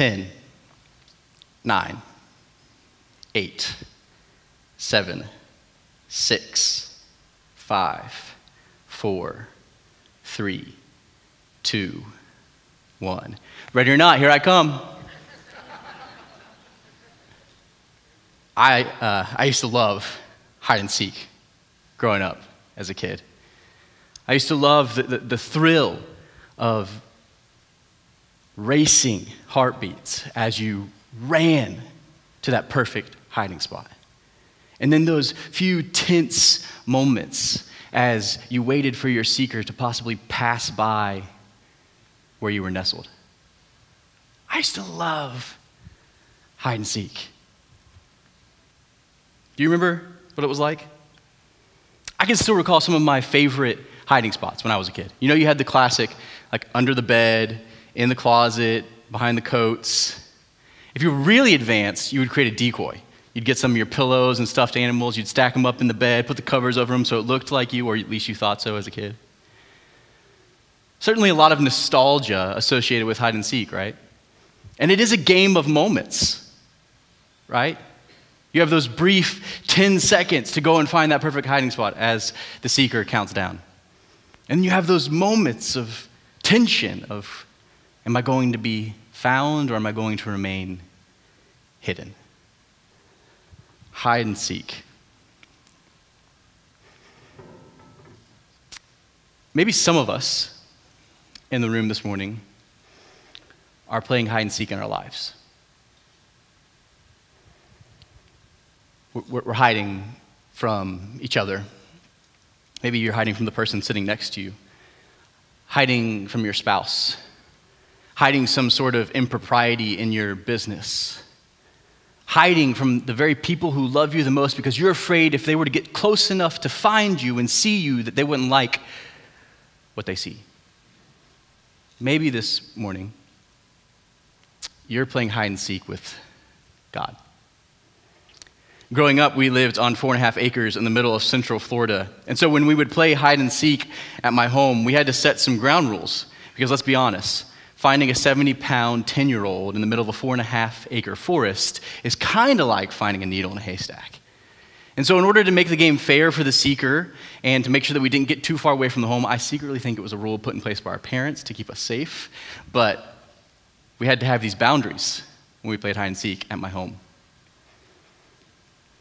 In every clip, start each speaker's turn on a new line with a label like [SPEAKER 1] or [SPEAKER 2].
[SPEAKER 1] 10, 9, 8, 7, 6, 5, 4, 3, 2, 1. Ready or not, here I come. I, uh, I used to love hide and seek growing up as a kid. I used to love the, the, the thrill of racing heartbeats as you ran to that perfect hiding spot. And then those few tense moments as you waited for your seeker to possibly pass by where you were nestled. I used to love hide and seek. Do you remember what it was like? I can still recall some of my favorite hiding spots when I was a kid. You know, you had the classic, like under the bed, in the closet, behind the coats. If you were really advanced, you would create a decoy. You'd get some of your pillows and stuffed animals, you'd stack them up in the bed, put the covers over them so it looked like you, or at least you thought so as a kid. Certainly a lot of nostalgia associated with hide and seek, right? And it is a game of moments, right? You have those brief 10 seconds to go and find that perfect hiding spot as the seeker counts down. And you have those moments of tension of am I going to be found or am I going to remain hidden? Hide and seek. Maybe some of us in the room this morning are playing hide and seek in our lives. We're hiding from each other. Maybe you're hiding from the person sitting next to you, hiding from your spouse, hiding some sort of impropriety in your business, hiding from the very people who love you the most because you're afraid if they were to get close enough to find you and see you that they wouldn't like what they see. Maybe this morning you're playing hide and seek with God. Growing up, we lived on four and a half acres in the middle of central Florida. And so when we would play hide and seek at my home, we had to set some ground rules. Because let's be honest, finding a 70 pound 10 year old in the middle of a four and a half acre forest is kind of like finding a needle in a haystack. And so, in order to make the game fair for the seeker and to make sure that we didn't get too far away from the home, I secretly think it was a rule put in place by our parents to keep us safe. But we had to have these boundaries when we played hide and seek at my home.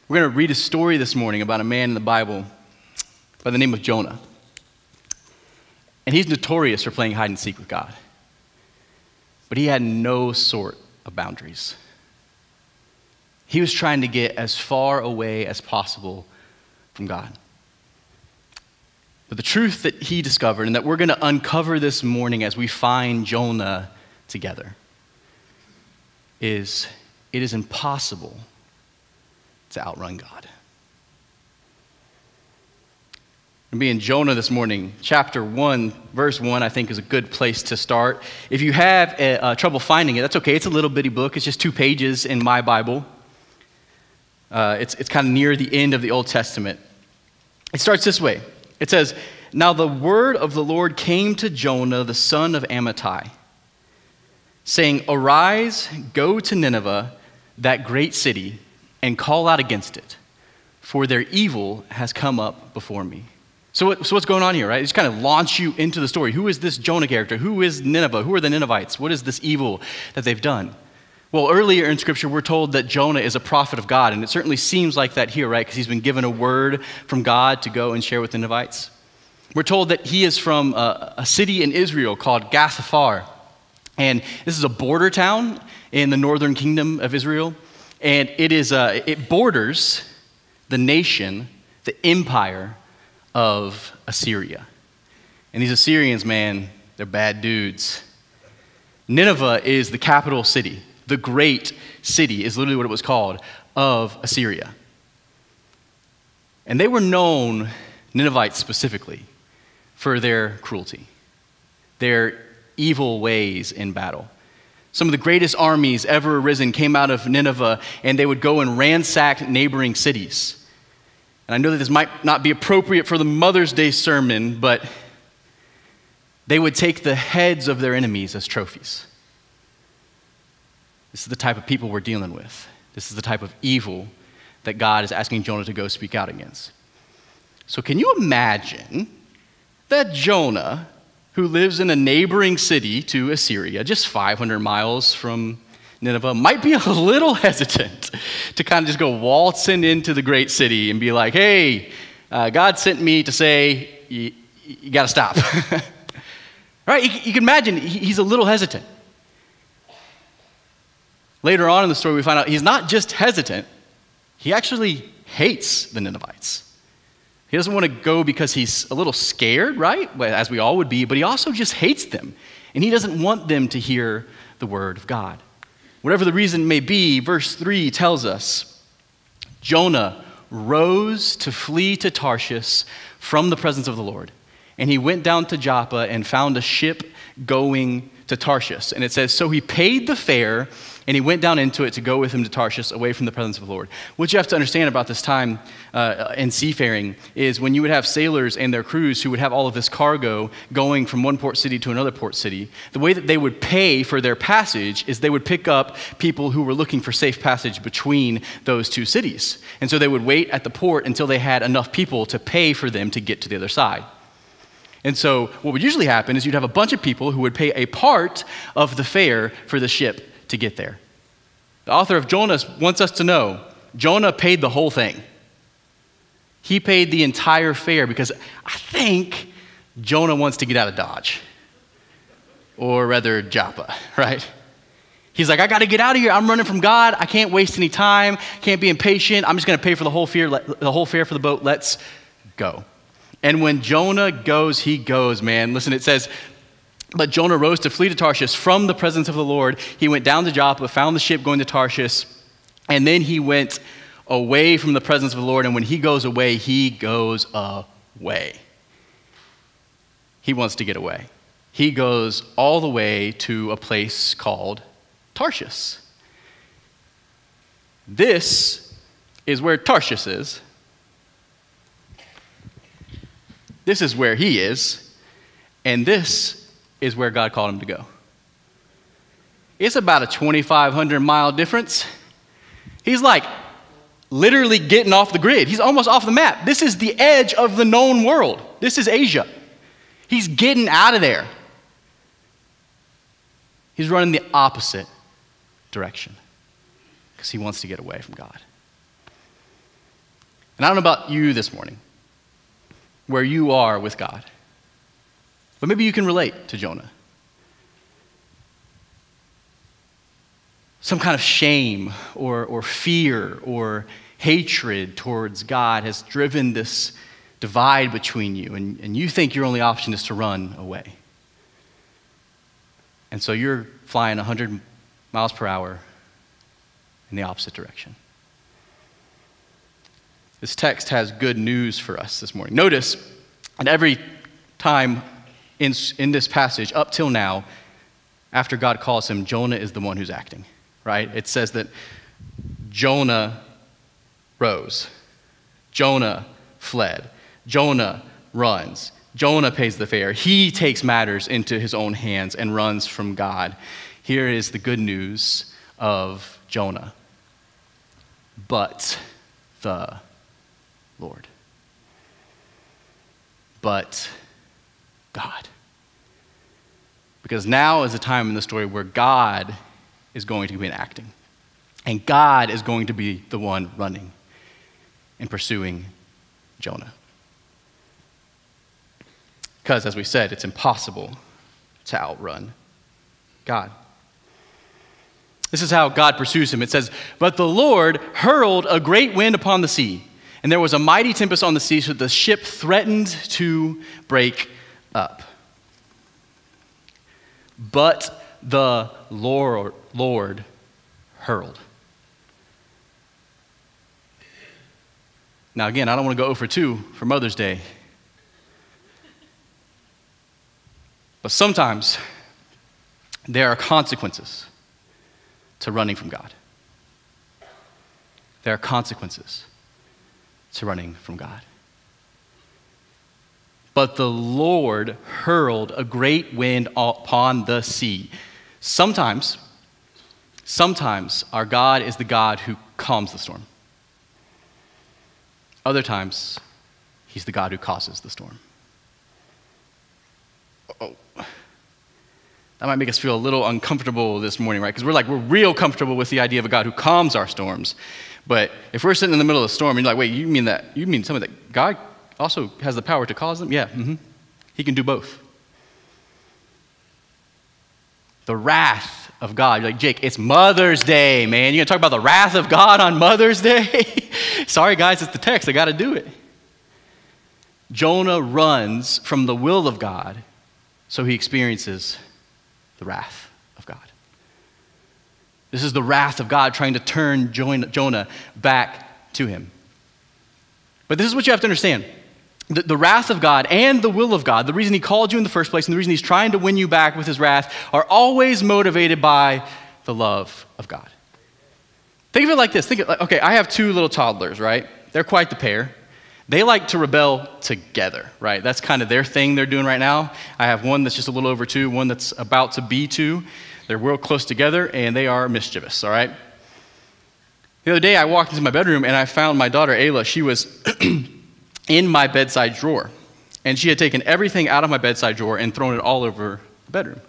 [SPEAKER 1] We're going to read a story this morning about a man in the Bible by the name of Jonah. And he's notorious for playing hide and seek with God. But he had no sort of boundaries. He was trying to get as far away as possible from God. But the truth that he discovered and that we're going to uncover this morning as we find Jonah together is it is impossible to outrun God. Be in Jonah this morning, chapter 1, verse 1, I think is a good place to start. If you have uh, trouble finding it, that's okay. It's a little bitty book, it's just two pages in my Bible. Uh, it's it's kind of near the end of the Old Testament. It starts this way it says, Now the word of the Lord came to Jonah, the son of Amittai, saying, Arise, go to Nineveh, that great city and call out against it, for their evil has come up before me. So, what, so what's going on here, right? Just kind of launch you into the story. Who is this Jonah character? Who is Nineveh? Who are the Ninevites? What is this evil that they've done? Well, earlier in Scripture, we're told that Jonah is a prophet of God, and it certainly seems like that here, right? Because he's been given a word from God to go and share with the Ninevites. We're told that he is from a, a city in Israel called Gath-hepher, and this is a border town in the northern kingdom of Israel. And it, is, uh, it borders the nation, the empire of Assyria. And these Assyrians, man, they're bad dudes. Nineveh is the capital city. The great city is literally what it was called of Assyria. And they were known, Ninevites specifically, for their cruelty, their evil ways in battle. Some of the greatest armies ever arisen came out of Nineveh, and they would go and ransack neighboring cities. And I know that this might not be appropriate for the Mother's Day sermon, but they would take the heads of their enemies as trophies. This is the type of people we're dealing with. This is the type of evil that God is asking Jonah to go speak out against. So, can you imagine that Jonah, who lives in a neighboring city to Assyria, just 500 miles from Nineveh, might be a little hesitant to kind of just go waltzing into the great city and be like, hey, uh, God sent me to say, you, got to stop. right? You, you, can imagine he's a little hesitant. Later on in the story, we find out he's not just hesitant, he actually hates the Ninevites. He doesn't want to go because he's a little scared, right? As we all would be, but he also just hates them. And he doesn't want them to hear the word of God. Whatever the reason may be, verse 3 tells us Jonah rose to flee to Tarshish from the presence of the Lord. And he went down to Joppa and found a ship going to Tarshish. And it says, So he paid the fare and he went down into it to go with him to Tarshish away from the presence of the Lord. What you have to understand about this time uh, in seafaring is when you would have sailors and their crews who would have all of this cargo going from one port city to another port city, the way that they would pay for their passage is they would pick up people who were looking for safe passage between those two cities. And so they would wait at the port until they had enough people to pay for them to get to the other side. And so, what would usually happen is you'd have a bunch of people who would pay a part of the fare for the ship to get there. The author of Jonah wants us to know Jonah paid the whole thing. He paid the entire fare because I think Jonah wants to get out of Dodge, or rather, Joppa, right? He's like, I got to get out of here. I'm running from God. I can't waste any time. Can't be impatient. I'm just going to pay for the whole fare, the whole fare for the boat. Let's go. And when Jonah goes, he goes, man. Listen, it says but Jonah rose to flee to Tarshish from the presence of the Lord. He went down to Joppa, found the ship going to Tarshish, and then he went away from the presence of the Lord. And when he goes away, he goes away. He wants to get away. He goes all the way to a place called Tarshish. This is where Tarshish is. This is where he is. And this is where God called him to go. It's about a 2,500 mile difference. He's like literally getting off the grid. He's almost off the map. This is the edge of the known world. This is Asia. He's getting out of there. He's running the opposite direction because he wants to get away from God. And I don't know about you this morning, where you are with God. But maybe you can relate to Jonah. Some kind of shame or, or fear or hatred towards God has driven this divide between you, and, and you think your only option is to run away. And so you're flying 100 miles per hour in the opposite direction. This text has good news for us this morning. Notice, at every time in, in this passage, up till now, after God calls him, Jonah is the one who's acting, right? It says that Jonah rose, Jonah fled, Jonah runs, Jonah pays the fare. He takes matters into his own hands and runs from God. Here is the good news of Jonah. But the Lord. But God. Because now is a time in the story where God is going to be enacting. And God is going to be the one running and pursuing Jonah. Because, as we said, it's impossible to outrun God. This is how God pursues him. It says, But the Lord hurled a great wind upon the sea, and there was a mighty tempest on the sea, so the ship threatened to break up. But the Lord, Lord hurled. Now, again, I don't want to go over 2 for Mother's Day. But sometimes there are consequences to running from God. There are consequences to running from God. But the Lord hurled a great wind upon the sea. Sometimes, Sometimes our God is the God who calms the storm. Other times, he's the God who causes the storm. Oh. That might make us feel a little uncomfortable this morning, right? Because we're like, we're real comfortable with the idea of a God who calms our storms. But if we're sitting in the middle of a storm and you're like, wait, you mean that, you mean something that God also has the power to cause them? Yeah, mm-hmm. He can do both. The wrath of God. You're like, Jake, it's Mother's Day, man. You're going to talk about the wrath of God on Mother's Day? Sorry, guys, it's the text. I got to do it. Jonah runs from the will of God, so he experiences the wrath of God. This is the wrath of God trying to turn Jonah back to him. But this is what you have to understand. The, the, wrath of God and the will of God, the reason He called you in the first place and the reason He's trying to win you back with His wrath, are always motivated by the love of God. Think of it like this. Think of, okay, I have two little toddlers, right? They're quite the pair. They like to rebel together, right? That's kind of their thing they're doing right now. I have one that's just a little over two, one that's about to be two. They're real close together, and they are mischievous, all right? The other day, I walked into my bedroom and I found my daughter, Ayla. She was in my bedside drawer, and she had taken everything out of my bedside drawer and thrown it all over the bedroom.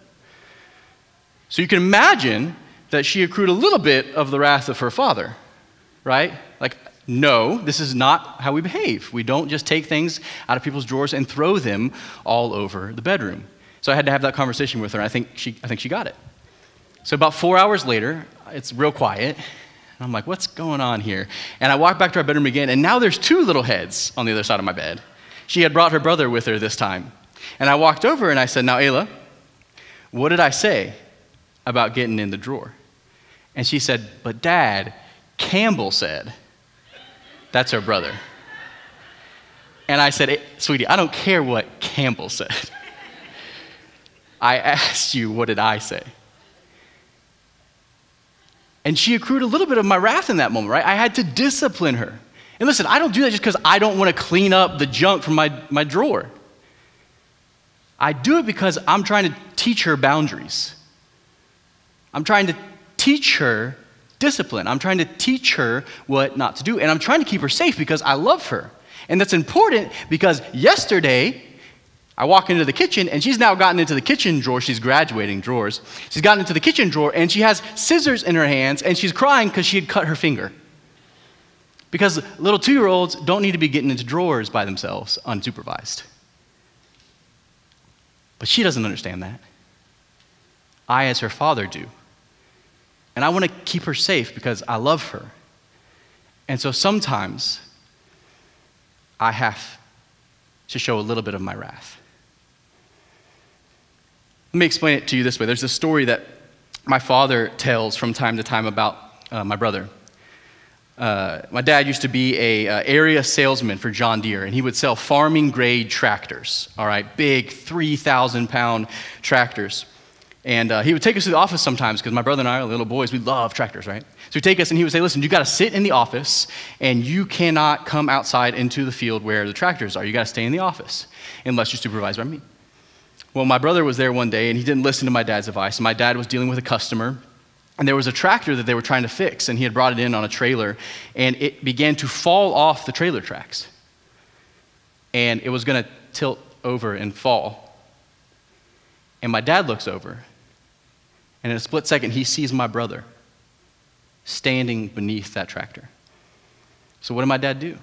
[SPEAKER 1] So you can imagine that she accrued a little bit of the wrath of her father, right? Like, no, this is not how we behave. We don't just take things out of people's drawers and throw them all over the bedroom. So I had to have that conversation with her, I think she, I think she got it. So about four hours later, it's real quiet. And I'm like, what's going on here? And I walk back to our bedroom again, and now there's two little heads on the other side of my bed. She had brought her brother with her this time. And I walked over and I said, Now, Ayla, what did I say about getting in the drawer? And she said, But dad, Campbell said. That's her brother. And I said, hey, Sweetie, I don't care what Campbell said. I asked you, what did I say? And she accrued a little bit of my wrath in that moment, right? I had to discipline her. And listen, I don't do that just because I don't want to clean up the junk from my, my drawer. I do it because I'm trying to teach her boundaries. I'm trying to teach her discipline. I'm trying to teach her what not to do. And I'm trying to keep her safe because I love her. And that's important because yesterday, I walk into the kitchen and she's now gotten into the kitchen drawer. She's graduating drawers. She's gotten into the kitchen drawer and she has scissors in her hands and she's crying because she had cut her finger. Because little two year olds don't need to be getting into drawers by themselves unsupervised. But she doesn't understand that. I, as her father, do. And I want to keep her safe because I love her. And so sometimes I have to show a little bit of my wrath. Let me explain it to you this way. There's a story that my father tells from time to time about uh, my brother. Uh, my dad used to be a uh, area salesman for John Deere, and he would sell farming grade tractors. All right, big 3,000 pound tractors. And uh, he would take us to the office sometimes because my brother and I are little boys. We love tractors, right? So he'd take us and he would say, Listen, you got to sit in the office and you cannot come outside into the field where the tractors are. You got to stay in the office unless you're supervised by me. Well, my brother was there one day and he didn't listen to my dad's advice. My dad was dealing with a customer and there was a tractor that they were trying to fix and he had brought it in on a trailer and it began to fall off the trailer tracks. And it was going to tilt over and fall. And my dad looks over and in a split second, he sees my brother standing beneath that tractor. So, what did my dad do?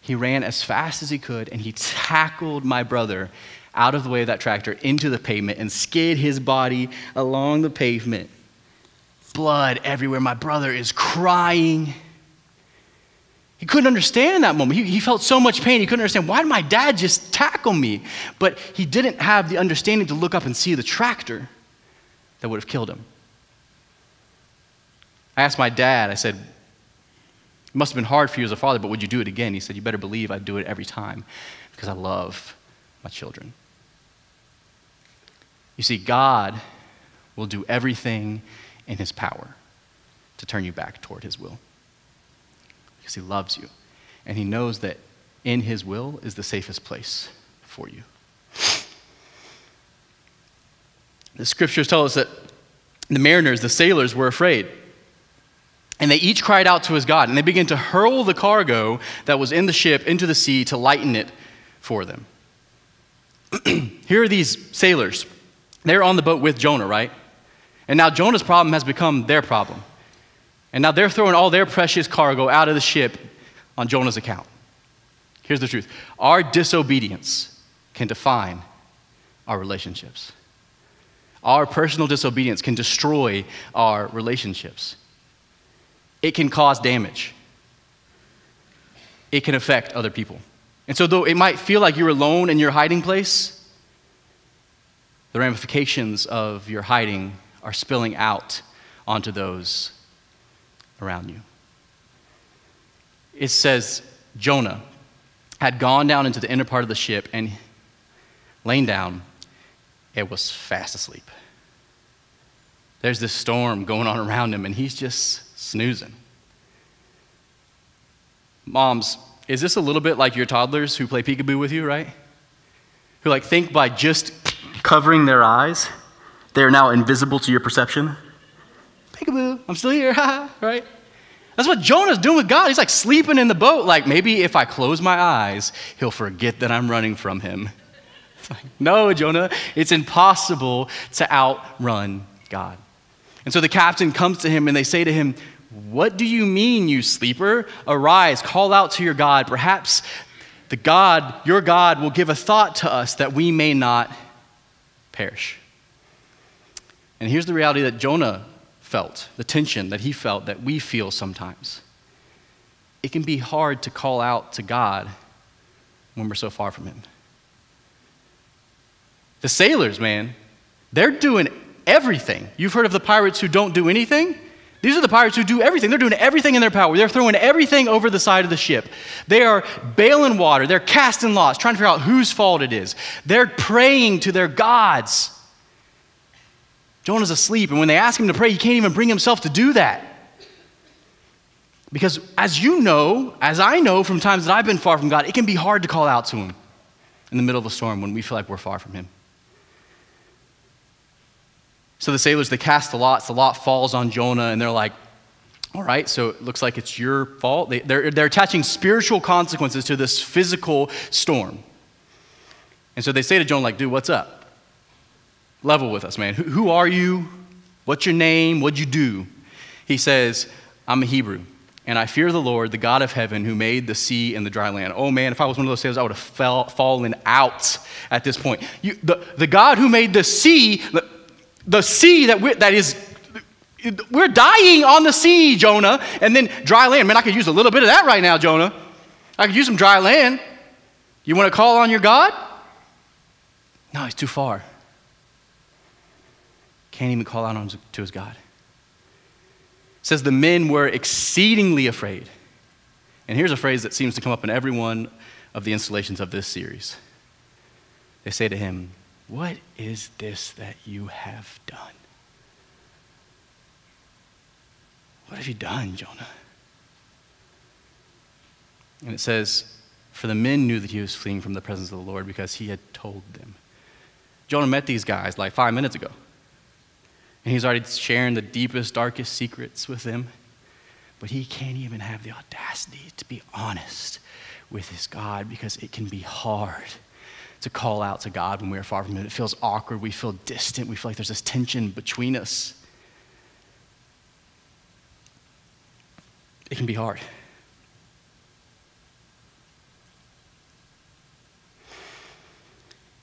[SPEAKER 1] He ran as fast as he could and he tackled my brother out of the way of that tractor into the pavement and skid his body along the pavement. Blood everywhere. My brother is crying. He couldn't understand that moment. He, he felt so much pain. He couldn't understand why did my dad just tackle me? But he didn't have the understanding to look up and see the tractor that would have killed him. I asked my dad, I said, it must have been hard for you as a father, but would you do it again? He said, You better believe I'd do it every time because I love my children. You see, God will do everything in His power to turn you back toward His will because He loves you and He knows that in His will is the safest place for you. The scriptures tell us that the mariners, the sailors, were afraid. And they each cried out to his God, and they began to hurl the cargo that was in the ship into the sea to lighten it for them. Here are these sailors. They're on the boat with Jonah, right? And now Jonah's problem has become their problem. And now they're throwing all their precious cargo out of the ship on Jonah's account. Here's the truth our disobedience can define our relationships. Our personal disobedience can destroy our relationships. It can cause damage. It can affect other people. And so, though it might feel like you're alone in your hiding place, the ramifications of your hiding are spilling out onto those around you. It says Jonah had gone down into the inner part of the ship and lain down, it was fast asleep. There's this storm going on around him, and he's just snoozing. Moms, is this a little bit like your toddlers who play peekaboo with you, right? Who like think by just covering their eyes, they are now invisible to your perception? Peekaboo, I'm still here, right? That's what Jonah's doing with God. He's like sleeping in the boat, like maybe if I close my eyes, he'll forget that I'm running from him. No, Jonah, it's impossible to outrun God. And so the captain comes to him and they say to him, What do you mean, you sleeper? Arise, call out to your God. Perhaps the God, your God, will give a thought to us that we may not perish. And here's the reality that Jonah felt, the tension that he felt that we feel sometimes. It can be hard to call out to God when we're so far from Him. The sailors, man, they're doing everything. You've heard of the pirates who don't do anything? These are the pirates who do everything. They're doing everything in their power. They're throwing everything over the side of the ship. They are bailing water. They're casting lots, trying to figure out whose fault it is. They're praying to their gods. Jonah's asleep, and when they ask him to pray, he can't even bring himself to do that. Because as you know, as I know from times that I've been far from God, it can be hard to call out to him in the middle of a storm when we feel like we're far from him. So the sailors, they cast the lots. The lot falls on Jonah, and they're like, all right, so it looks like it's your fault. They, they're, they're attaching spiritual consequences to this physical storm. And so they say to Jonah, like, dude, what's up? level with us, man. Who, who are you? What's your name? What'd you do? He says, I'm a Hebrew, and I fear the Lord, the God of heaven, who made the sea and the dry land. Oh man, if I was one of those sailors, I would have fell, fallen out at this point. You, the, the God who made the sea, the, sea that, we that is we're dying on the sea, Jonah, and then dry land. Man, I could use a little bit of that right now, Jonah. I could use some dry land. You want to call on your God? No, he's too far. Can't even call out to his God. It says the men were exceedingly afraid. And here's a phrase that seems to come up in every one of the installations of this series. They say to him, What is this that you have done? What have you done, Jonah? And it says, For the men knew that he was fleeing from the presence of the Lord because he had told them. Jonah met these guys like five minutes ago. And he's already sharing the deepest, darkest secrets with them. But he can't even have the audacity to be honest with his God because it can be hard to call out to God when we're far from Him. It feels awkward. We feel distant. We feel like there's this tension between us. It can be hard.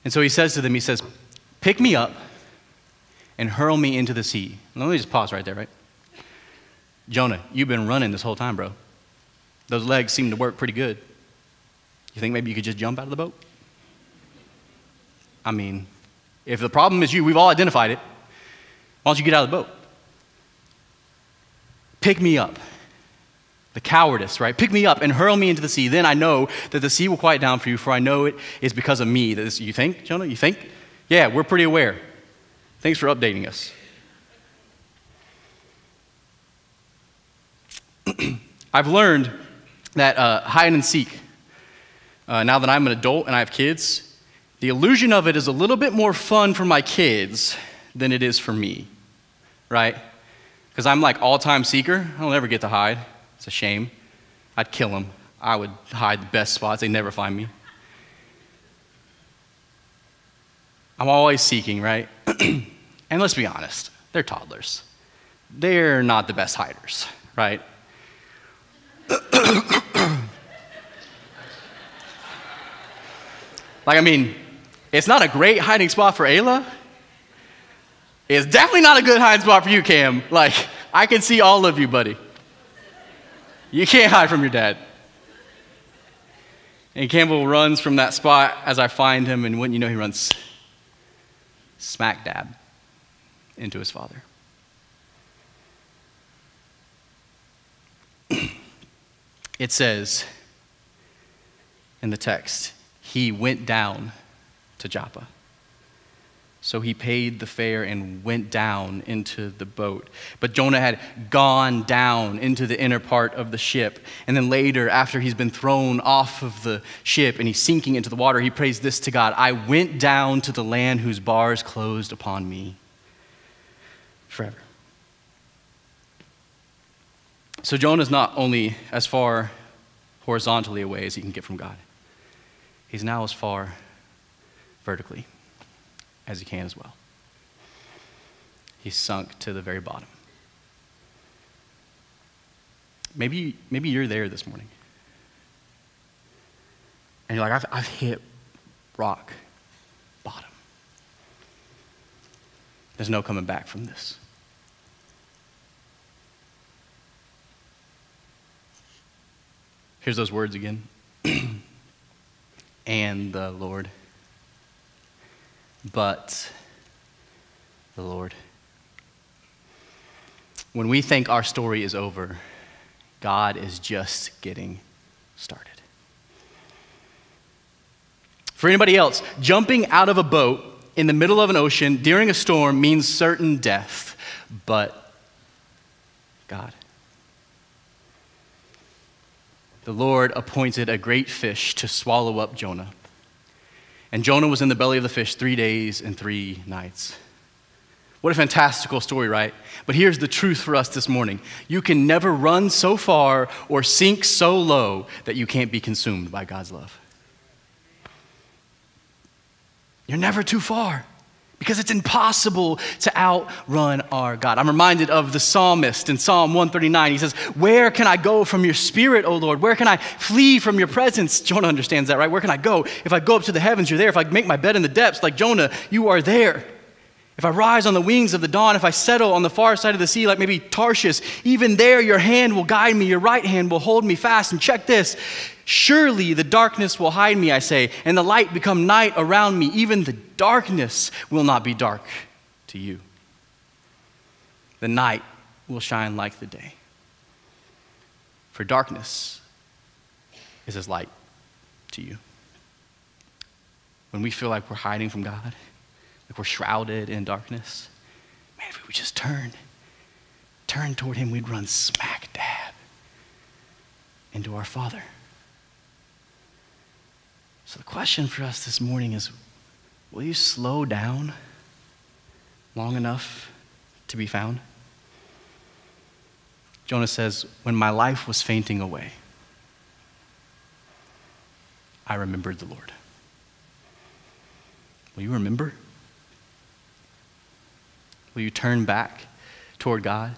[SPEAKER 1] And so he says to them, He says, Pick me up and hurl me into the sea. Let me just pause right there, right? Jonah, you've been running this whole time, bro. Those legs seem to work pretty good. You think maybe you could just jump out of the boat? I mean, if the problem is you, we've all identified it. Why don't you get out of the boat? Pick me up. The cowardice, right? Pick me up and hurl me into the sea. Then I know that the sea will quiet down for you, for I know it is because of me. That you think, Jonah? You think? Yeah, we're pretty aware. Thanks for updating us. I've learned that uh, hide and seek, uh, now that I'm an adult and I have kids, the illusion of it is a little bit more fun for my kids than it is for me, right? Because I'm like all time seeker. I'll never get to hide. It's a shame. I'd kill them. I would hide the best spots. They'd never find me. I'm always seeking, right? and let's be honest, they're toddlers. They're not the best hiders, right? like, I mean, it's not a great hiding spot for Ayla. It's definitely not a good hiding spot for you, Cam. Like, I can see all of you, buddy. You can't hide from your dad. And Campbell runs from that spot as I find him, and wouldn't you know, he runs smack dab into his father. it says in the text, he went down to Joppa. So he paid the fare and went down into the boat. But Jonah had gone down into the inner part of the ship. And then later, after he's been thrown off of the ship and he's sinking into the water, he prays this to God I went down to the land whose bars closed upon me forever. So Jonah's not only as far horizontally away as he can get from God, he's now as far vertically as he can as well. He's sunk to the very bottom. Maybe, maybe you're there this morning. And you're like, I've, I've hit rock bottom. There's no coming back from this. Here's those words again. and the Lord but the Lord. When we think our story is over, God is just getting started. For anybody else, jumping out of a boat in the middle of an ocean during a storm means certain death, but God. The Lord appointed a great fish to swallow up Jonah. And Jonah was in the belly of the fish three days and three nights. What a fantastical story, right? But here's the truth for us this morning you can never run so far or sink so low that you can't be consumed by God's love. You're never too far because it's impossible to outrun our God. I'm reminded of the psalmist in Psalm 139. He says, Where can I go from your spirit, O Lord? Where can I flee from your presence? Jonah understands that, right? Where can I go? If I go up to the heavens, you're there. If I make my bed in the depths, like Jonah, you are there. If I rise on the wings of the dawn, if I settle on the far side of the sea, like maybe Tarshish, even there your hand will guide me, your right hand will hold me fast. And check this Surely the darkness will hide me, I say, and the light become night around me. Even the darkness will not be dark to you. The night will shine like the day. For darkness is as light to you. When we feel like we're hiding from God, like we're shrouded in darkness, man, if we would just turn, turn toward Him, we'd run smack dab into our Father. So, the question for us this morning is will you slow down long enough to be found? Jonah says, When my life was fainting away, I remembered the Lord. Will you remember? Will you turn back toward God?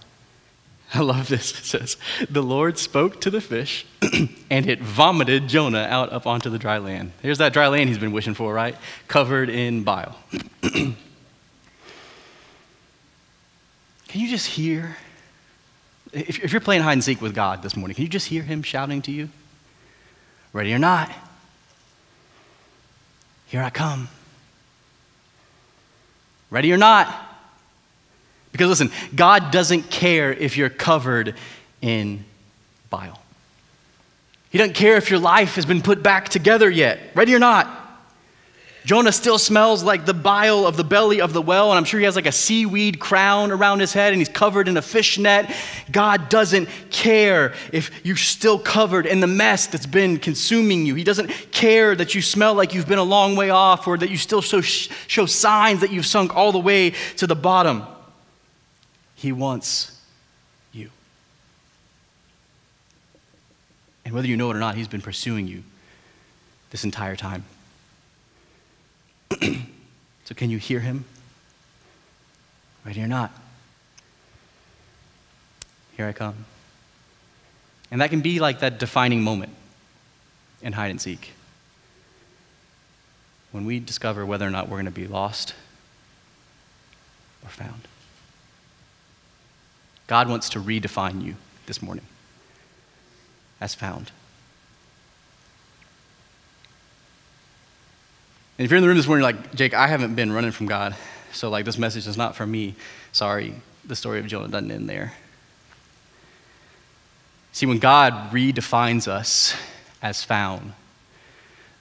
[SPEAKER 1] I love this. It says, The Lord spoke to the fish, and it vomited Jonah out up onto the dry land. Here's that dry land he's been wishing for, right? Covered in bile. Can you just hear? If, if you're playing hide and seek with God this morning, can you just hear him shouting to you? Ready or not? Here I come. Ready or not? Because listen, God doesn't care if you're covered in bile. He doesn't care if your life has been put back together yet. Ready or not? Jonah still smells like the bile of the belly of the well, and I'm sure he has like a seaweed crown around his head and he's covered in a fish net. God doesn't care if you're still covered in the mess that's been consuming you. He doesn't care that you smell like you've been a long way off or that you still show, show signs that you've sunk all the way to the bottom. He wants you. And whether you know it or not, He's been pursuing you this entire time. so, can you hear Him? Ready or not? Here I come. And that can be like that defining moment in hide and seek. When we discover whether or not we're going to be lost or found. God wants to redefine you this morning as found. And if you're in the room this morning, you're like, Jake, I haven't been running from God, so like this message is not for me. Sorry, the story of Jonah doesn't end there. See, when God redefines us as found,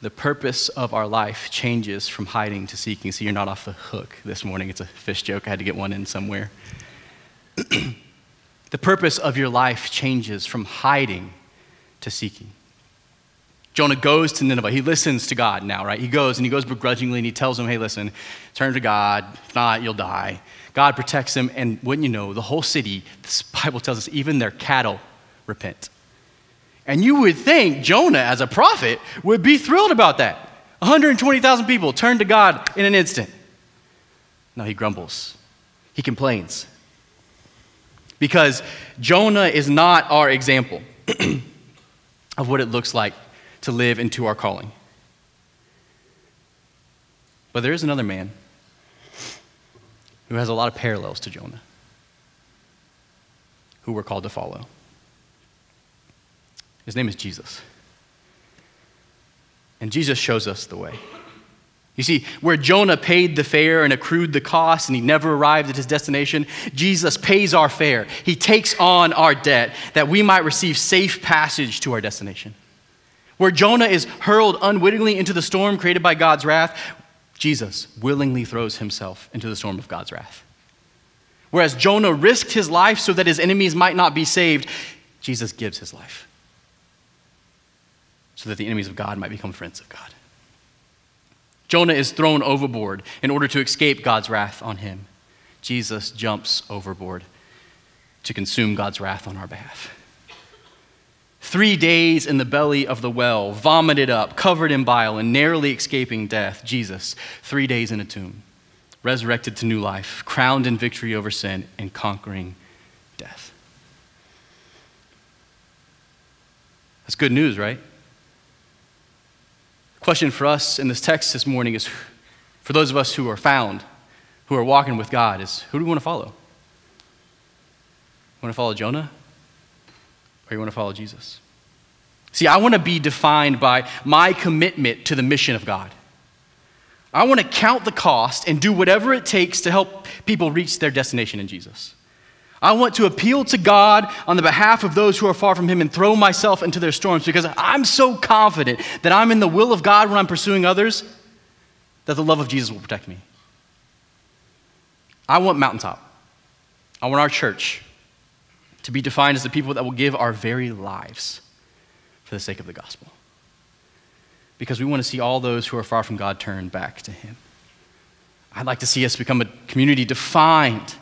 [SPEAKER 1] the purpose of our life changes from hiding to seeking. See, you're not off the hook this morning. It's a fish joke. I had to get one in somewhere. the purpose of your life changes from hiding to seeking. Jonah goes to Nineveh. He listens to God now, right? He goes and he goes begrudgingly and he tells him, hey, listen, turn to God. If not, you'll die. God protects him. And wouldn't you know, the whole city, this Bible tells us, even their cattle repent. And you would think Jonah, as a prophet, would be thrilled about that. 120,000 people turn to God in an instant. No, he grumbles, he complains. Because Jonah is not our example of what it looks like to live into our calling. But there is another man who has a lot of parallels to Jonah, who we're called to follow. His name is Jesus. And Jesus shows us the way. You see, where Jonah paid the fare and accrued the cost and he never arrived at his destination, Jesus pays our fare. He takes on our debt that we might receive safe passage to our destination. Where Jonah is hurled unwittingly into the storm created by God's wrath, Jesus willingly throws himself into the storm of God's wrath. Whereas Jonah risked his life so that his enemies might not be saved, Jesus gives his life so that the enemies of God might become friends of God. Jonah is thrown overboard in order to escape God's wrath on him. Jesus jumps overboard to consume God's wrath on our behalf. Three days in the belly of the well, vomited up, covered in bile, and narrowly escaping death, Jesus, three days in a tomb, resurrected to new life, crowned in victory over sin, and conquering death. That's good news, right? Question for us in this text this morning is for those of us who are found, who are walking with God, is who do we want to follow? Want to follow Jonah? or you want to follow Jesus? See, I want to be defined by my commitment to the mission of God. I want to count the cost and do whatever it takes to help people reach their destination in Jesus. I want to appeal to God on the behalf of those who are far from Him and throw myself into their storms because I'm so confident that I'm in the will of God when I'm pursuing others that the love of Jesus will protect me. I want Mountaintop. I want our church to be defined as the people that will give our very lives for the sake of the gospel. Because we want to see all those who are far from God turn back to Him. I'd like to see us become a community defined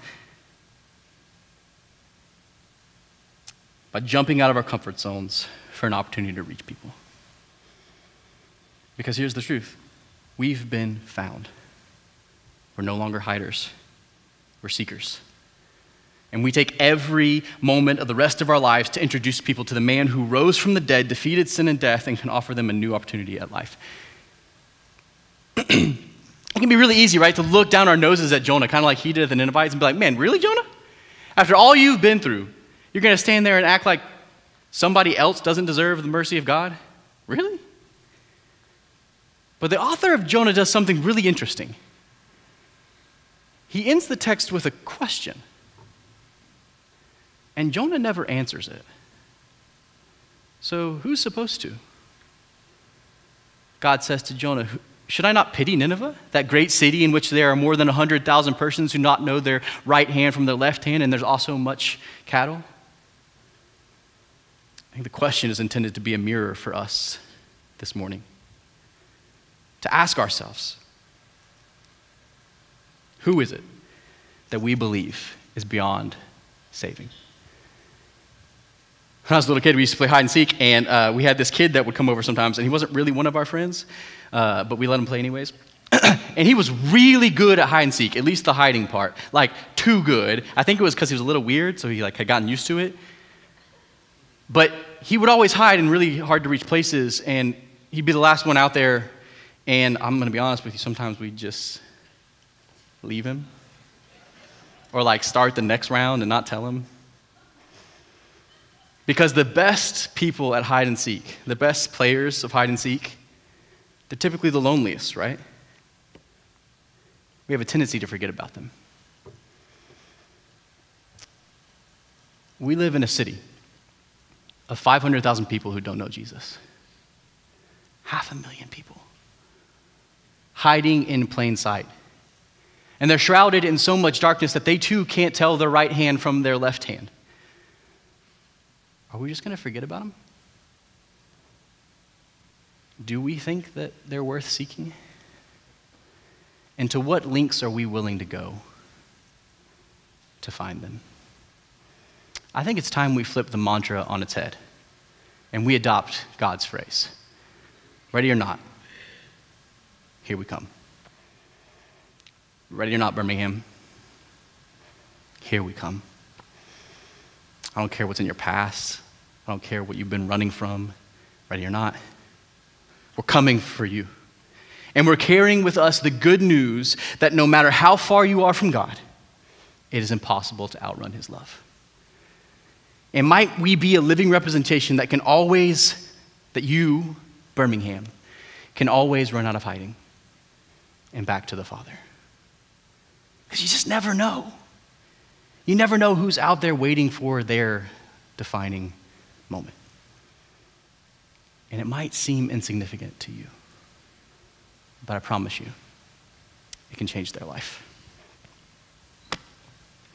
[SPEAKER 1] by jumping out of our comfort zones for an opportunity to reach people. Because here's the truth we've been found. We're no longer hiders, we're seekers. And we take every moment of the rest of our lives to introduce people to the man who rose from the dead, defeated sin and death, and can offer them a new opportunity at life. it can be really easy, right, to look down our noses at Jonah, kind of like he did at the Ninevites, and be like, man, really, Jonah? After all you've been through, you're going to stand there and act like somebody else doesn't deserve the mercy of God? Really? But the author of Jonah does something really interesting. He ends the text with a question. And Jonah never answers it. So who's supposed to? God says to Jonah, Should I not pity Nineveh, that great city in which there are more than 100,000 persons who not know their right hand from their left hand, and there's also much cattle? I think the question is intended to be a mirror for us this morning. To ask ourselves, who is it that we believe is beyond saving. When I was a little kid, we used to play hide and seek, and uh, we had this kid that would come over sometimes, and he wasn't really one of our friends, uh, but we let him play anyways. and he was really good at hide and seek, at least the hiding part, like too good. I think it was because he was a little weird, so he like had gotten used to it. But he would always hide in really hard to reach places, and he'd be the last one out there. And I'm going to be honest with you, sometimes we just leave him, or like start the next round and not tell him. Because the best people at hide and seek, the best players of hide and seek, they're typically the loneliest, right? We have a tendency to forget about them. We live in a city of 500,000 people who don't know Jesus. Half a million people hiding in plain sight. And they're shrouded in so much darkness that they too can't tell their right hand from their left hand. Are we just going to forget about them? Do we think that they're worth seeking? And to what lengths are we willing to go to find them? I think it's time we flip the mantra on its head and we adopt God's phrase. Ready or not, here we come. Ready or not, Birmingham, here we come. I don't care what's in your past. I don't care what you've been running from, ready or not. We're coming for you. And we're carrying with us the good news that no matter how far you are from God, it is impossible to outrun His love. And might we be a living representation that can always, that you, Birmingham, can always run out of hiding and back to the Father. Because you just never know. You never know who's out there waiting for their defining moment. And it might seem insignificant to you, but I promise you, it can change their life.